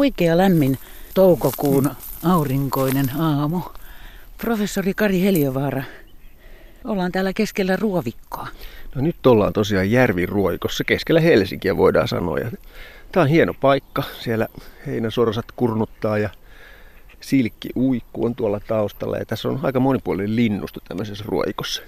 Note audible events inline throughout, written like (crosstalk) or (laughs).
Huikea lämmin toukokuun aurinkoinen aamu. Professori Kari Heliovaara, ollaan täällä keskellä ruovikkoa. No nyt ollaan tosiaan Järviruoikossa keskellä Helsinkiä voidaan sanoa. Tämä on hieno paikka. Siellä heinäsorsat kurnuttaa ja silkki uikku on tuolla taustalla. Ja tässä on aika monipuolinen linnusto tämmöisessä ruoikossa.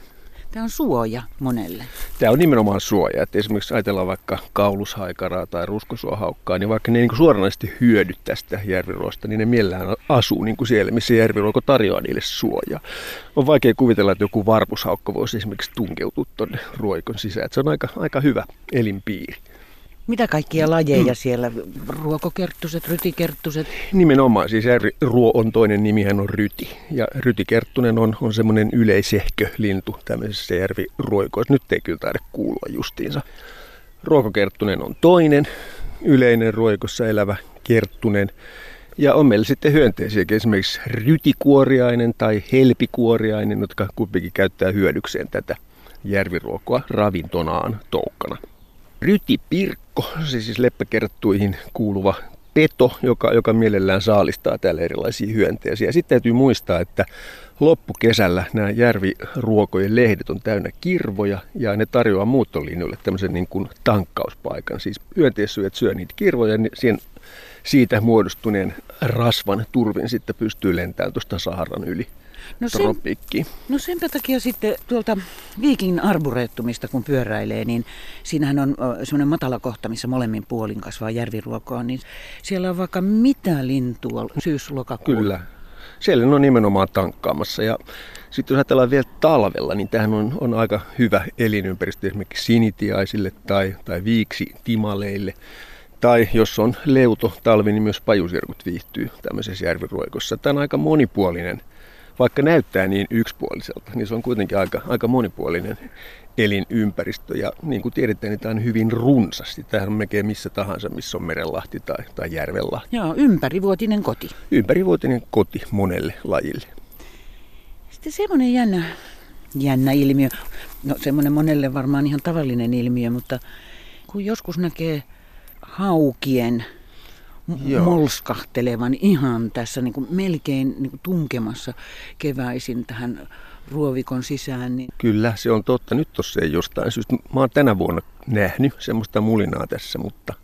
Tämä on suoja monelle. Tämä on nimenomaan suoja. Että esimerkiksi ajatellaan vaikka kaulushaikaraa tai ruskosuohaukkaa, niin vaikka ne niin suoranaisesti hyödy tästä järviruosta, niin ne mielellään asuu niin kuin siellä, missä järviruoko tarjoaa niille suojaa. On vaikea kuvitella, että joku varpushaukka voisi esimerkiksi tunkeutua tuonne ruoikon sisään. Että se on aika, aika hyvä elinpiiri. Mitä kaikkia lajeja siellä? Ruokokerttuset, rytikerttuset? Nimenomaan, siis ruo on toinen nimihän on ryti. Ja rytikerttunen on, on semmoinen yleisehkö lintu tämmöisessä järviruoikoissa. Nyt ei kyllä taida kuulua justiinsa. Ruokokerttunen on toinen yleinen ruoikossa elävä kerttunen. Ja on meillä sitten hyönteisiä, esimerkiksi rytikuoriainen tai helpikuoriainen, jotka kumpikin käyttää hyödykseen tätä järviruokoa ravintonaan toukkana. Rytipirkko, se siis leppäkerttuihin kuuluva peto, joka, joka mielellään saalistaa täällä erilaisia hyönteisiä. Sitten täytyy muistaa, että loppukesällä nämä järviruokojen lehdet on täynnä kirvoja ja ne tarjoaa muuttolinjoille tämmöisen niin kuin tankkauspaikan. Siis hyönteissyöt syö niitä kirvoja, niin siihen, siitä muodostuneen rasvan turvin sitten pystyy lentämään tuosta Saharan yli no sen, tropiikkiin. No senpä takia sitten tuolta Viikin arboreettumista kun pyöräilee, niin siinähän on semmoinen matala kohta, missä molemmin puolin kasvaa järviruokoa, niin siellä on vaikka mitä lintua syyslokakuun. Kyllä. Siellä on nimenomaan tankkaamassa ja sitten jos ajatellaan vielä talvella, niin tähän on, on aika hyvä elinympäristö esimerkiksi sinitiaisille tai, tai viiksi timaleille. Tai jos on leuto talvi, niin myös pajusirkut viihtyy tämmöisessä järviruoikossa. Tämä on aika monipuolinen vaikka näyttää niin yksipuoliselta, niin se on kuitenkin aika, aika monipuolinen elinympäristö. Ja niin kuin tiedetään, niin tämä on hyvin runsasti. Tämähän on melkein missä tahansa, missä on merenlahti tai, tai järvenlahti. Joo, ympärivuotinen koti. Ympärivuotinen koti monelle lajille. Sitten semmoinen jännä, jännä ilmiö. No semmoinen monelle varmaan ihan tavallinen ilmiö, mutta kun joskus näkee haukien Joo. molskahtelevan ihan tässä niin kuin melkein niin kuin tunkemassa keväisin tähän ruovikon sisään. Niin... Kyllä, se on totta. Nyt tuossa ei jostain syystä. Mä oon tänä vuonna nähnyt semmoista mulinaa tässä, mutta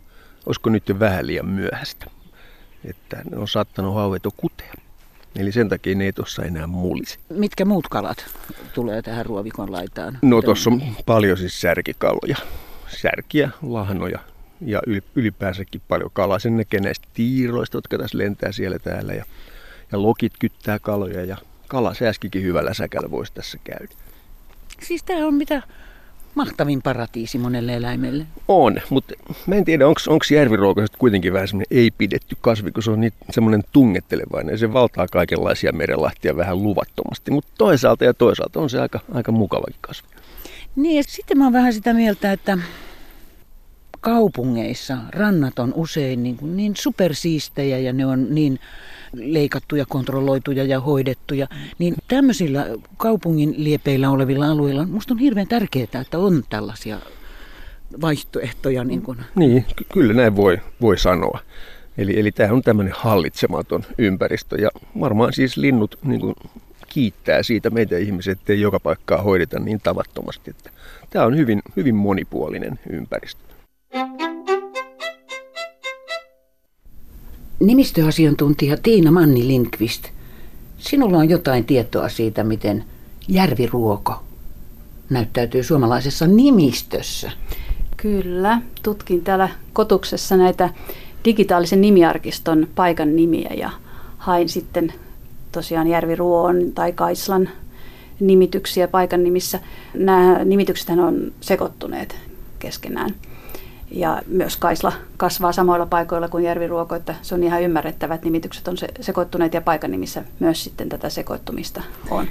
olisiko nyt jo vähän liian myöhäistä. Että ne on saattanut hauet jo kutea. Eli sen takia ne ei tuossa enää mulisi. Mitkä muut kalat tulee tähän ruovikon laitaan? No tuossa on paljon siis särkikaloja. Särkiä, lahnoja, ja ylipäänsäkin paljon kalaa. Sen näkee näistä tiiroista, jotka tässä lentää siellä täällä ja, ja lokit kyttää kaloja ja kalasääskikin hyvällä säkällä voisi tässä käydä. Siis tämä on mitä mahtavin paratiisi monelle eläimelle. On, mutta mä en tiedä, onko järviruokoiset kuitenkin vähän semmoinen ei-pidetty kasvi, kun se on niin semmoinen tungettelevainen ja se valtaa kaikenlaisia merenlahtia vähän luvattomasti. Mutta toisaalta ja toisaalta on se aika, aika mukavakin kasvi. Niin ja sitten mä oon vähän sitä mieltä, että kaupungeissa rannat on usein niin, kuin niin supersiistejä ja ne on niin leikattuja, kontrolloituja ja hoidettuja, niin tämmöisillä kaupungin liepeillä olevilla alueilla musta on hirveän tärkeää, että on tällaisia vaihtoehtoja. Niin, kuin. niin ky- kyllä näin voi, voi sanoa. Eli, eli tämä on tämmöinen hallitsematon ympäristö ja varmaan siis linnut niin kuin kiittää siitä meitä ihmiset, että ei joka paikkaa hoideta niin tavattomasti. Että tämä on hyvin, hyvin monipuolinen ympäristö. Nimistöasiantuntija Tiina Manni Lindqvist, sinulla on jotain tietoa siitä, miten järviruoko näyttäytyy suomalaisessa nimistössä. Kyllä, tutkin täällä kotuksessa näitä digitaalisen nimiarkiston paikan nimiä ja hain sitten tosiaan Järviruon tai Kaislan nimityksiä paikan nimissä. Nämä nimitykset on sekoittuneet keskenään ja myös Kaisla kasvaa samoilla paikoilla kuin Järviruoko, että se on ihan ymmärrettävä, että nimitykset on se, sekoittuneet ja paikan nimissä myös sitten tätä sekoittumista on.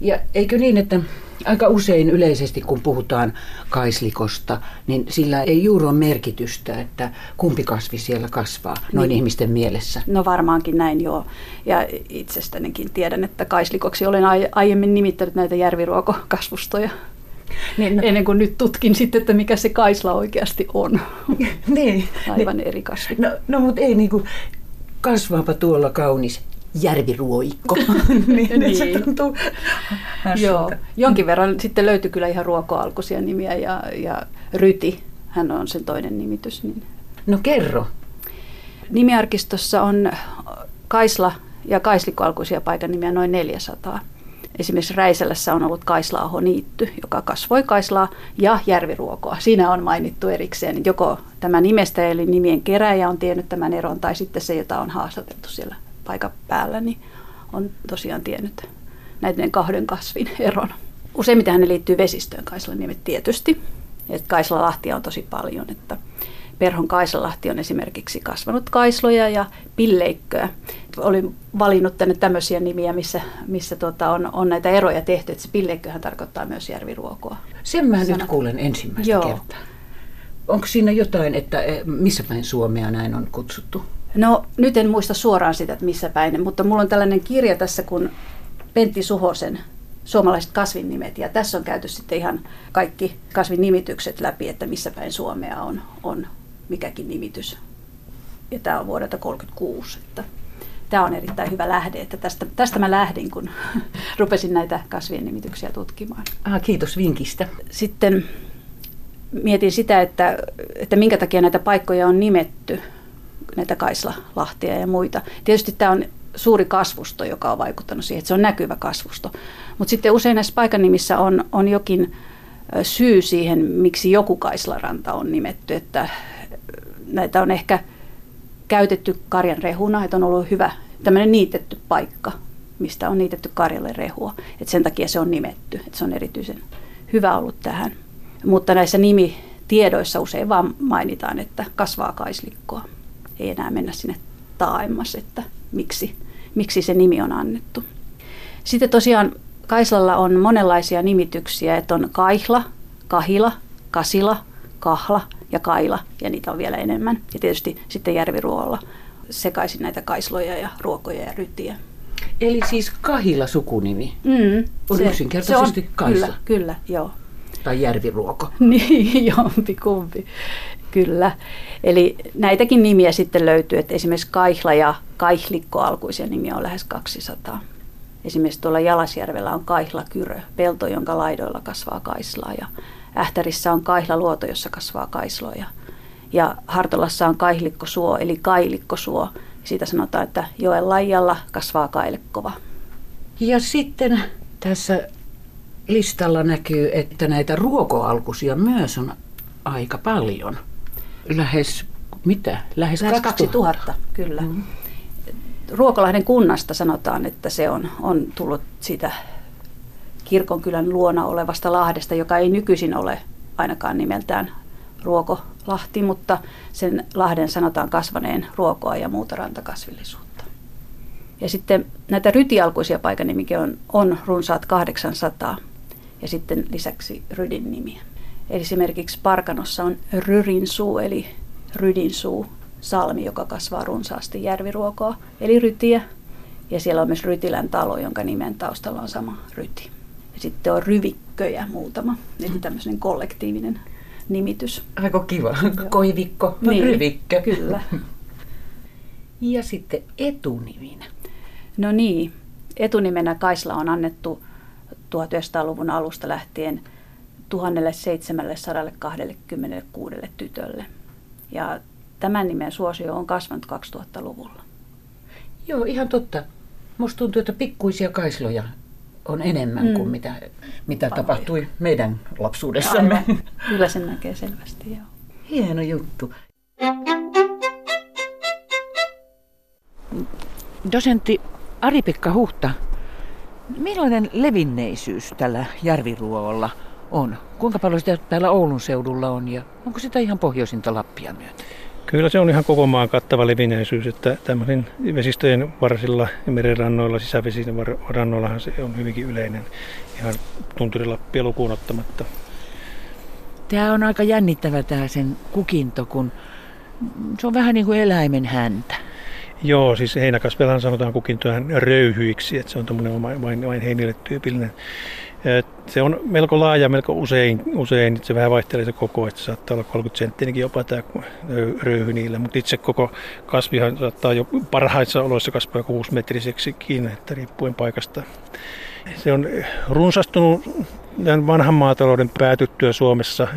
Ja eikö niin, että aika usein yleisesti kun puhutaan kaislikosta, niin sillä ei juuri ole merkitystä, että kumpi kasvi siellä kasvaa noin niin. ihmisten mielessä. No varmaankin näin joo. Ja itsestänikin tiedän, että kaislikoksi olen aiemmin nimittänyt näitä järviruokokasvustoja. Niin, no. Ennen kuin nyt tutkin sitten, että mikä se kaisla oikeasti on. (laughs) niin, Aivan niin. eri kasvi. No, no mutta ei niinku, kasvaapa tuolla kaunis järviruoikko. niin, (laughs) niin. Se tuntuu Joo, jonkin verran sitten löytyi kyllä ihan ruokoalkuisia nimiä ja, ja Ryti, hän on sen toinen nimitys. Niin. No kerro. Nimiarkistossa on Kaisla ja Kaislikkoalkuisia paikan nimiä noin 400. Esimerkiksi Räisälässä on ollut Kaislaaho niitty, joka kasvoi Kaislaa ja järviruokoa. Siinä on mainittu erikseen. Joko tämä nimestä eli nimien keräjä on tiennyt tämän eron, tai sitten se, jota on haastateltu siellä paikan päällä, niin on tosiaan tiennyt näiden kahden kasvin eron. Useimmiten ne liittyy vesistöön, Kaislan nimet tietysti. Kaislalahtia on tosi paljon, että Perhon Kaisalahti on esimerkiksi kasvanut kaisloja ja pilleikköä. Olin valinnut tänne tämmöisiä nimiä, missä, missä tota on, on näitä eroja tehty, että se pilleikköhän tarkoittaa myös järviruokoa. Sen mä Sana. nyt kuulen ensimmäistä Joo. kertaa. Onko siinä jotain, että eh, missä päin Suomea näin on kutsuttu? No nyt en muista suoraan sitä, että missä päin, mutta mulla on tällainen kirja tässä, kun Pentti Suhosen suomalaiset kasvinnimet. Ja tässä on käyty sitten ihan kaikki kasvinnimitykset läpi, että missä päin Suomea on, on mikäkin nimitys. Ja tämä on vuodelta 1936. Että tämä on erittäin hyvä lähde, että tästä, tästä mä lähdin, kun (laughs) rupesin näitä kasvien nimityksiä tutkimaan. Ah, kiitos vinkistä. Sitten mietin sitä, että, että minkä takia näitä paikkoja on nimetty, näitä Kaisla-lahtia ja muita. Tietysti tämä on suuri kasvusto, joka on vaikuttanut siihen, että se on näkyvä kasvusto. Mutta sitten usein näissä paikan nimissä on, on jokin syy siihen, miksi joku Kaislaranta on nimetty, että näitä on ehkä käytetty karjan rehuna, että on ollut hyvä tämmöinen niitetty paikka, mistä on niitetty karjalle rehua. Et sen takia se on nimetty, että se on erityisen hyvä ollut tähän. Mutta näissä nimitiedoissa usein vaan mainitaan, että kasvaa kaislikkoa. Ei enää mennä sinne taaemmas, että miksi, miksi se nimi on annettu. Sitten tosiaan Kaislalla on monenlaisia nimityksiä, että on kaihla, kahila, kasila, kahla ja kaila, ja niitä on vielä enemmän. Ja tietysti sitten järviruoalla sekaisin näitä kaisloja ja ruokoja ja rytiä. Eli siis kahila sukunimi mm, on se, yksinkertaisesti se on, kaisla. Kyllä, kyllä, joo. Tai järviruoko. (laughs) niin, jompi kumpi. Kyllä. Eli näitäkin nimiä sitten löytyy, että esimerkiksi kaihla ja kaihlikko alkuisia nimiä on lähes 200. Esimerkiksi tuolla Jalasjärvellä on kaihlakyrö, pelto, jonka laidoilla kasvaa kaislaa. Ja Ähtärissä on kaihlaluoto, jossa kasvaa kaisloja. Ja Hartolassa on kaihlikkosuo, eli kailikkosuo. Siitä sanotaan, että joen laijalla kasvaa kailekova. Ja sitten tässä listalla näkyy, että näitä ruokoalkuisia myös on aika paljon. Lähes, mitä? Lähes, Lähes 2000, 2000 kyllä. Mm. Ruokolahden kunnasta sanotaan, että se on, on tullut siitä kirkonkylän luona olevasta lahdesta, joka ei nykyisin ole ainakaan nimeltään Ruokolahti, mutta sen lahden sanotaan kasvaneen ruokoa ja muuta rantakasvillisuutta. Ja sitten näitä rytialkuisia paikanimikin on, on runsaat 800 ja sitten lisäksi rydin nimiä. Eli esimerkiksi Parkanossa on Ryrinsuu eli Rydinsuu salmi, joka kasvaa runsaasti järviruokoa, eli rytiä. Ja siellä on myös Rytilän talo, jonka nimen taustalla on sama ryti. Ja sitten on ryvikköjä muutama, eli tämmöinen kollektiivinen nimitys. Aika kiva. Koivikko, niin, ryvikkö. Kyllä. (laughs) Ja sitten etuniminä. No niin, etunimenä Kaisla on annettu 1900-luvun alusta lähtien 1726 tytölle. Ja tämän nimen suosio on kasvanut 2000-luvulla. Joo, ihan totta. Musta tuntuu, että pikkuisia kaisloja on enemmän mm. kuin mitä, mitä tapahtui meidän lapsuudessamme. Aivan. Kyllä sen näkee selvästi, joo. Hieno juttu. Dosentti Ari-Pekka Huhta, millainen levinneisyys tällä järviruolla on? Kuinka paljon sitä täällä Oulun seudulla on ja onko sitä ihan pohjoisinta Lappia myöten? Kyllä se on ihan koko maan kattava levinneisyys, että tämmöisen vesistöjen varsilla ja merenrannoilla, sisävesien rannoillahan se on hyvinkin yleinen, ihan tunturilappia lukuun ottamatta. Tämä on aika jännittävä tämä sen kukinto, kun se on vähän niin kuin eläimen häntä. Joo, siis heinäkasvellahan sanotaan kukintojen röyhyiksi, että se on tuommoinen vain, vain heinille tyypillinen. Se on melko laaja, melko usein, usein se vähän vaihtelee se koko, että se saattaa olla 30 senttinenkin jopa tämä röyhy niillä, mutta itse koko kasvihan saattaa jo parhaissa oloissa kasvaa 6 metriseksikin, että riippuen paikasta. Se on runsastunut tämän vanhan maatalouden päätyttyä Suomessa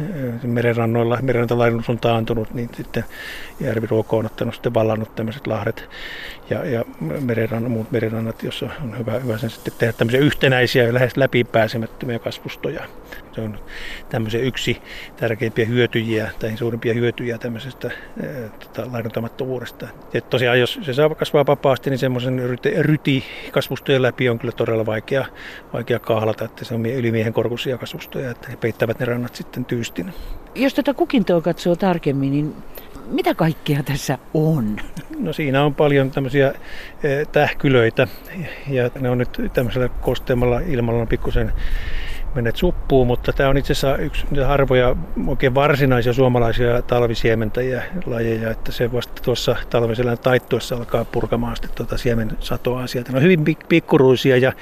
merenrannoilla, merenrantalaidunus on taantunut, niin sitten järviruoko on ottanut sitten vallannut tämmöiset lahdet ja, ja merenran, muut merenrannat, jossa on hyvä, hyvä sen sitten tehdä tämmöisiä yhtenäisiä lähes läpipääsemättömiä kasvustoja. Se on tämmöisiä yksi tärkeimpiä hyötyjiä tai suurimpia hyötyjiä tämmöisestä tota, laiduntamattomuudesta. Ja tosiaan jos se saa kasvaa vapaasti, niin semmoisen ryti kasvustojen läpi on kyllä todella vaikea, vaikea kahlata, että se on ylimiehen korkuisia kasvustoja, että he peittävät ne rannat sitten tyystin. Jos tätä kukintoa katsoo tarkemmin, niin mitä kaikkea tässä on? No siinä on paljon tämmöisiä tähkylöitä ja ne on nyt tämmöisellä kosteamalla ilmalla pikkusen menneet suppuun, mutta tämä on itse asiassa yksi harvoja oikein varsinaisia suomalaisia talvisiementäjiä lajeja, että se vasta tuossa talvisella taittuessa alkaa purkamaan sitten tuota siemensatoa sieltä. Ne on hyvin pikkuruisia ja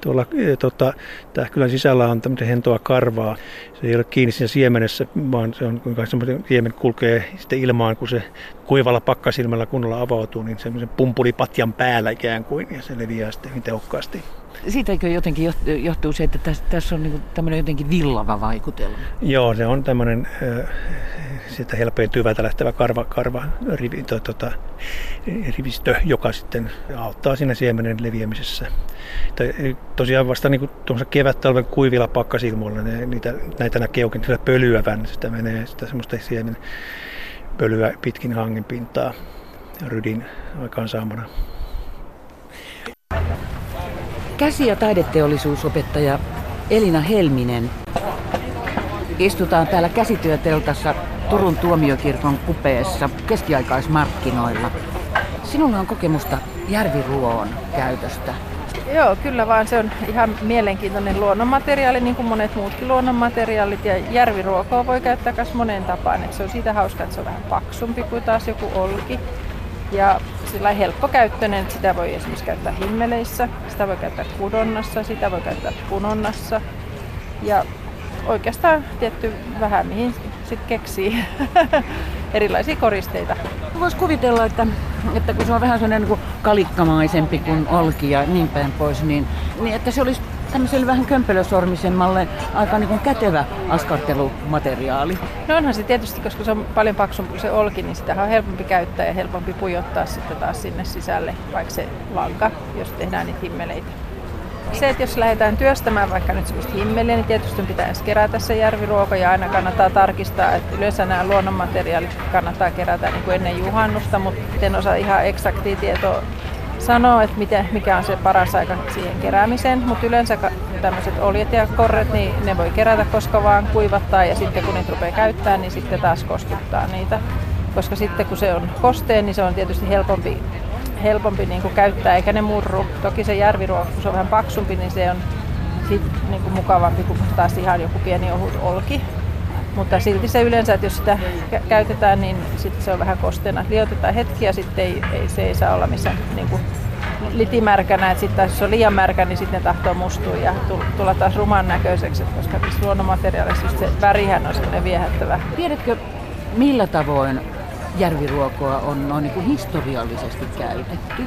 tuolla e, tota, tähkylän sisällä on tämmöinen hentoa karvaa. Se ei ole kiinni siinä siemenessä, vaan se on kuinka semmoinen siemen kulkee sitten ilmaan, kun se kuivalla pakkasilmällä kunnolla avautuu, niin semmoisen pumpulipatjan päällä ikään kuin, ja se leviää sitten hyvin tehokkaasti. Siitäkö jotenkin johtuu se, että tässä, tässä on niin tämmöinen jotenkin villava vaikutelma? Joo, se on tämmöinen äh, sitä helpoin tyvältä lähtevä karva, karva rivi, to, tota, rivistö, joka sitten auttaa siinä siemenen leviämisessä. Tosiaan vasta niin kevät-talven kuivilla pakkasilmoilla ne, niitä, näitä näkee oikein pölyävän. Sitä menee sitä semmoista siemen pölyä pitkin hangen pintaa rydin aikaansaamana. Käsi- ja taideteollisuusopettaja Elina Helminen. Istutaan täällä käsityöteltassa Turun tuomiokirkon kupeessa keskiaikaismarkkinoilla. Sinulla on kokemusta järviruoon käytöstä. Joo, kyllä vaan se on ihan mielenkiintoinen luonnonmateriaali, niin kuin monet muutkin luonnonmateriaalit. Ja järviruokoa voi käyttää myös moneen tapaan. Et se on siitä hauska, että se on vähän paksumpi kuin taas joku olki. Ja sillä helppokäyttöinen, että sitä voi esimerkiksi käyttää himmeleissä, sitä voi käyttää kudonnassa, sitä voi käyttää punonnassa. Ja oikeastaan tietty vähän mihin sitten keksii (laughs) erilaisia koristeita. Voisi kuvitella, että, että kun se on vähän sellainen niin kalikkamaisempi kuin olki ja niin päin pois, niin, niin että se olisi tämmöiselle vähän kömpelösormisemmalle aika niin kuin kätevä askartelumateriaali. No onhan se tietysti, koska se on paljon paksumpi se olki, niin sitä on helpompi käyttää ja helpompi pujottaa sitten taas sinne sisälle, vaikka se lanka, jos tehdään niitä himmeleitä. Se, että jos lähdetään työstämään vaikka nyt semmoista himmeliä, niin tietysti pitää edes kerätä se järviruoka ja aina kannattaa tarkistaa, että yleensä nämä luonnonmateriaalit kannattaa kerätä niin kuin ennen juhannusta, mutta en osaa ihan eksaktia tietoa sanoa, että miten, mikä on se paras aika siihen keräämiseen, mutta yleensä tämmöiset oljet ja korret, niin ne voi kerätä koska vaan kuivattaa ja sitten kun niitä rupeaa käyttämään, niin sitten taas kostuttaa niitä. Koska sitten kun se on kosteen, niin se on tietysti helpompi, helpompi niin kuin käyttää eikä ne murru. Toki se järviruoka, kun se on vähän paksumpi, niin se on sit niin kuin mukavampi kuin taas ihan joku pieni ohut olki. Mutta silti se yleensä, että jos sitä käytetään, niin sitten se on vähän kosteena. Liotetaan hetki ja sitten ei, ei, se ei saa olla missään niin kuin litimärkänä. Että sitten jos se on liian märkä, niin sitten ne tahtoo mustua ja tulla taas ruman näköiseksi, koska luonnonmateriaalissa se värihän on sellainen viehättävä. Tiedätkö, millä tavoin järviruokoa on noin niin kuin historiallisesti käytetty?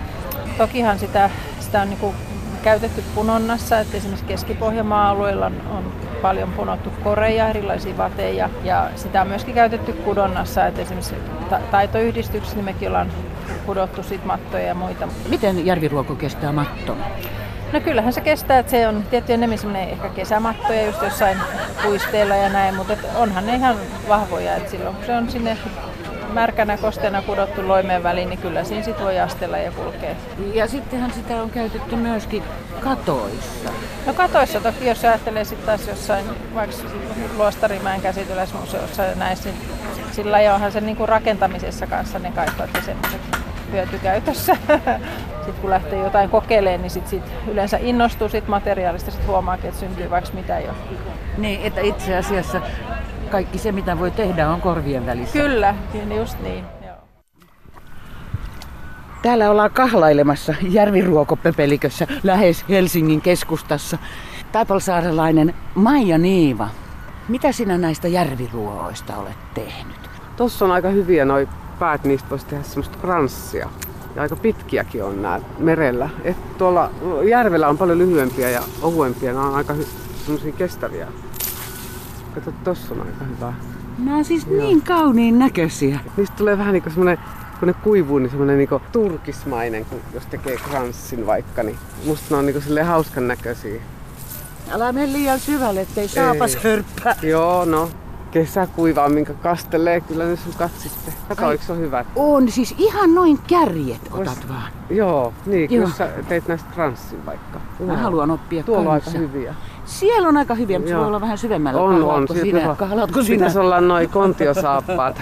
Tokihan sitä, sitä on niin kuin käytetty punonnassa, että esimerkiksi Keski-Pohjanmaan alueella on, on paljon punottu koreja, erilaisia vateja ja sitä on myöskin käytetty kudonnassa, että esimerkiksi ta- taitoyhdistyksessä niin mekin ollaan kudottu sit mattoja ja muita. Miten järviruoko kestää matton? No kyllähän se kestää, että se on tietty enemmän semmoinen ehkä kesämattoja just jossain puisteilla ja näin, mutta onhan ne ihan vahvoja, että silloin kun se on sinne märkänä kosteena kudottu loimeen väliin, niin kyllä siinä sit voi astella ja kulkea. Ja sittenhän sitä on käytetty myöskin katoissa. No katoissa toki, jos ajattelee sitten taas jossain vaikka Luostarimäen käsityläismuseossa ja niin sillä onhan se niinku rakentamisessa kanssa ne kaikki semmoiset hyötykäytössä. (laughs) sitten kun lähtee jotain kokeilemaan, niin sit, sit yleensä innostuu sit materiaalista, sit huomaa, että syntyy vaikka mitä jo. Niin, että itse asiassa kaikki se, mitä voi tehdä, on korvien välissä. Kyllä, just niin. Täällä ollaan kahlailemassa järviruokopöpelikössä lähes Helsingin keskustassa. Taipalsaarelainen Maija Niiva, mitä sinä näistä järviruoista olet tehnyt? Tossa on aika hyviä noi päät, niistä voisi tehdä semmoista kranssia. Ja aika pitkiäkin on nämä merellä. Et tuolla järvellä on paljon lyhyempiä ja ohuempia. Nämä on aika hy- semmoisia kestäviä. Kato, tossa on aika hyvä. Nämä on siis niin kauniin näköisiä. Niistä tulee vähän niinku semmonen, kun ne kuivuu, niin semmonen niinku turkismainen, kun jos tekee kranssin vaikka. Niin musta ne on niinku silleen hauskan näköisiä. Älä mene liian syvälle, ettei saapas Ei. hörppää. Joo, no. Kesäkuivaa, minkä kastelee, kyllä ne sun katsitte. Kato, eikö se on hyvä? On siis ihan noin kärjet otat Vois- vaan. Joo, niin, Joo. jos sä teit näistä kranssin vaikka. Mä Joo. haluan oppia Tuolla on aika kanssa. hyviä. Siellä on aika hyviä, mutta se Joo. voi olla vähän syvemmällä. On, on. Kahlaatko sinä? Kahlaatko sinä? Pitäisi olla noin kontiosaappaat.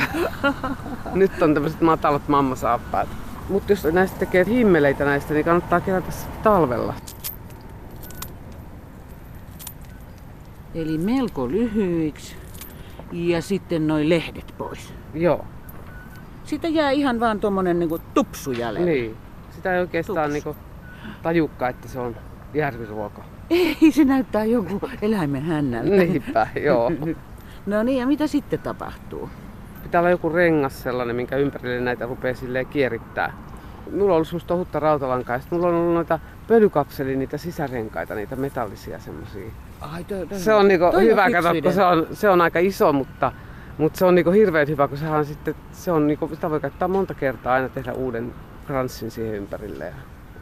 (laughs) Nyt on tämmöiset matalat mammasaappaat. Mutta jos näistä tekee himmeleitä näistä, niin kannattaa kerätä sitten talvella. Eli melko lyhyiksi. Ja sitten noin lehdet pois. Joo, Sitten jää ihan vaan tommonen niinku tupsu jäljelle. niin. Sitä ei oikeastaan Tups. niinku tajukka, että se on järviruoka. Ei, se näyttää joku eläimen hännältä. Niinpä, joo. (laughs) No niin, ja mitä sitten tapahtuu? Pitää olla joku rengas sellainen, minkä ympärille näitä rupeaa silleen kierittää. Mulla on ollut semmoista ohutta rautalankaa ja mulla on ollut noita pölykapseli, niitä sisärenkaita, niitä metallisia semmosia. Ai, toi, toi, Se on niinku toi hyvä, fiksu kato, kun se on, se on aika iso, mutta, mutta se on niinku hirveän hyvä, kun sehän on sitten, se on niinku, sitä voi käyttää monta kertaa aina tehdä uuden kranssin siihen ympärille.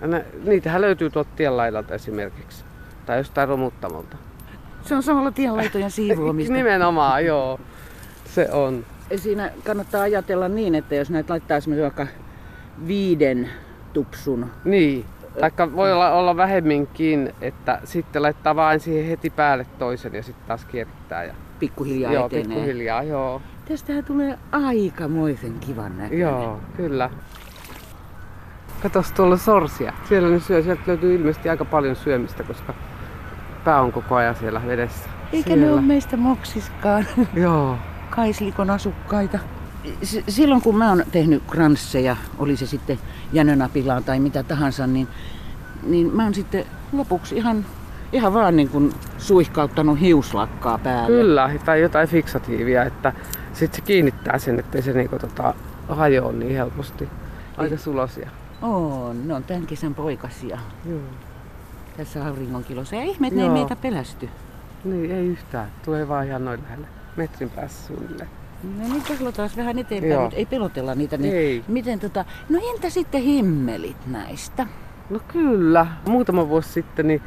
Ne, niitähän löytyy tuolta tien laidalta esimerkiksi. Tai jostain romuttamolta. Se on samalla tienlaitojen siivoamista. (laughs) Nimenomaan, joo. Se on. Siinä kannattaa ajatella niin, että jos näitä laittaa esimerkiksi vaikka viiden tupsun Niin. Taikka voi olla, olla vähemminkin, että sitten laittaa vain siihen heti päälle toisen ja sitten taas kierrittää. Ja, pikkuhiljaa joo, etenee. pikkuhiljaa, joo. Tästähän tulee aikamoisen kivan näköinen. Joo, kyllä. Katos tuolla sorsia. Siellä ne syö. Sieltä löytyy ilmeisesti aika paljon syömistä, koska pää on koko ajan siellä vedessä. Eikä siellä. ne ole meistä moksiskaan, (laughs) Joo. Kaislikon asukkaita. S- silloin kun mä oon tehnyt kransseja, oli se sitten jänönapilaan tai mitä tahansa, niin, niin mä oon sitten lopuksi ihan, ihan vaan niin kuin suihkauttanut hiuslakkaa päälle. Kyllä, tai jotain fiksatiivia, että sitten se kiinnittää sen, ettei se niinku tota, hajoa niin helposti. Aika sulosia. On, ne on tämän kesän poikasia. Joo. Tässä auringonkilossa. Ja ihme, että ne ei meitä pelästy. Niin, ei yhtään. Tulee vaan ihan noin lähelle. Metrin päässä suunnilleen. No nyt kahlotaan vähän eteenpäin, Joo. mutta ei pelotella niitä. Niin Ei. Miten tota, no entä sitten himmelit näistä? No kyllä. Muutama vuosi sitten niin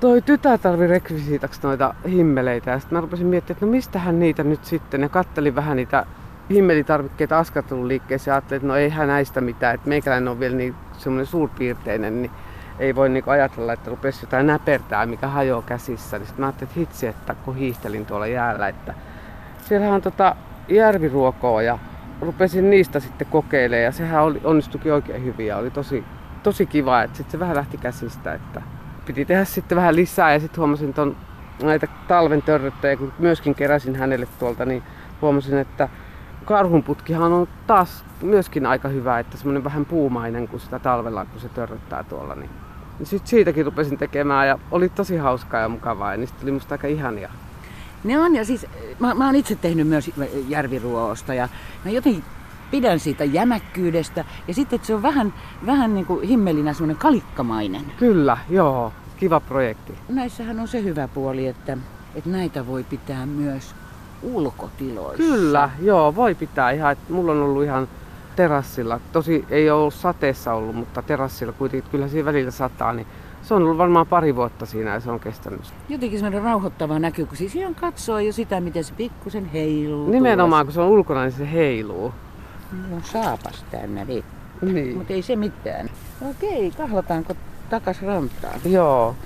toi tytär tarvi rekvisiitaksi noita himmeleitä ja sitten mä rupesin miettimään, että no mistähän niitä nyt sitten. Ja kattelin vähän niitä himmelitarvikkeita askartelun liikkeessä ja ajattelin, että no eihän näistä mitään. Että meikäläinen on vielä niin semmoinen suurpiirteinen, niin ei voi niinku ajatella, että rupesi jotain näpertää, mikä hajoaa käsissä. Niin sitten mä ajattelin, että hitsi, että kun hiihtelin tuolla jäällä, että siellähän on tota järviruokoa ja rupesin niistä sitten kokeilemaan ja sehän oli, onnistuikin oikein hyvin ja oli tosi, tosi kiva, että sitten se vähän lähti käsistä, että piti tehdä sitten vähän lisää ja sitten huomasin ton, näitä talven törröttäjä, kun myöskin keräsin hänelle tuolta, niin huomasin, että karhunputkihan on taas myöskin aika hyvä, että semmoinen vähän puumainen kuin sitä talvella, kun se törröttää tuolla, niin sitten siitäkin rupesin tekemään ja oli tosi hauskaa ja mukavaa ja niistä tuli musta aika ihania. Ne on ja siis mä, mä oon itse tehnyt myös järviruoosta ja mä jotenkin pidän siitä jämäkkyydestä ja sitten että se on vähän, vähän niin kuin himmelinä semmoinen kalikkamainen. Kyllä, joo, kiva projekti. Näissähän on se hyvä puoli, että, että näitä voi pitää myös ulkotiloissa. Kyllä, joo, voi pitää ihan. että Mulla on ollut ihan terassilla. Tosi ei ole ollut sateessa ollut, mutta terassilla kuitenkin, kyllä siinä välillä sataa, niin se on ollut varmaan pari vuotta siinä ja se on kestänyt. Jotenkin semmoinen rauhoittava näky, kun siis ihan katsoo jo sitä, miten se pikkusen heiluu. Nimenomaan, kun se on ulkona, niin se heiluu. On saapas tänne. Niin. mutta ei se mitään. Okei, kahlataanko takas rantaan? Joo,